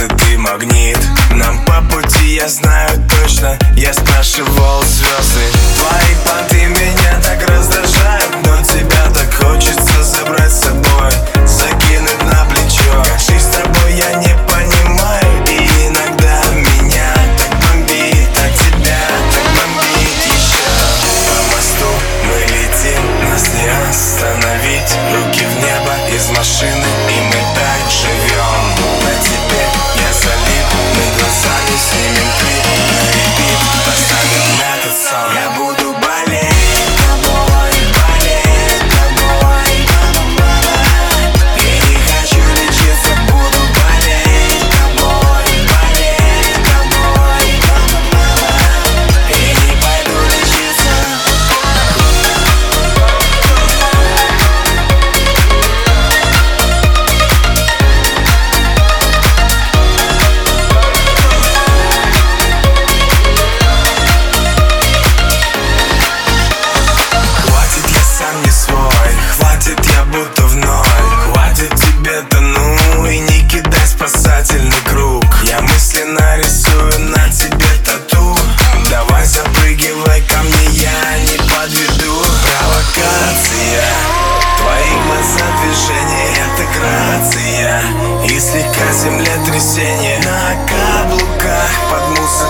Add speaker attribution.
Speaker 1: сердце ты магнит. Нам по пути, я знаю точно Я спрашивал звезды. Твои понты меня так раздражают Но тебя так хочется забрать с собой Закинуть на плечо. Как жить с тобой я не понимаю И иногда меня так бомбит Так тебя так бомбит еще. По мосту мы летим, нас не остановить. Руки в небо из машины и И слегка землетрясение на каблуках под музыку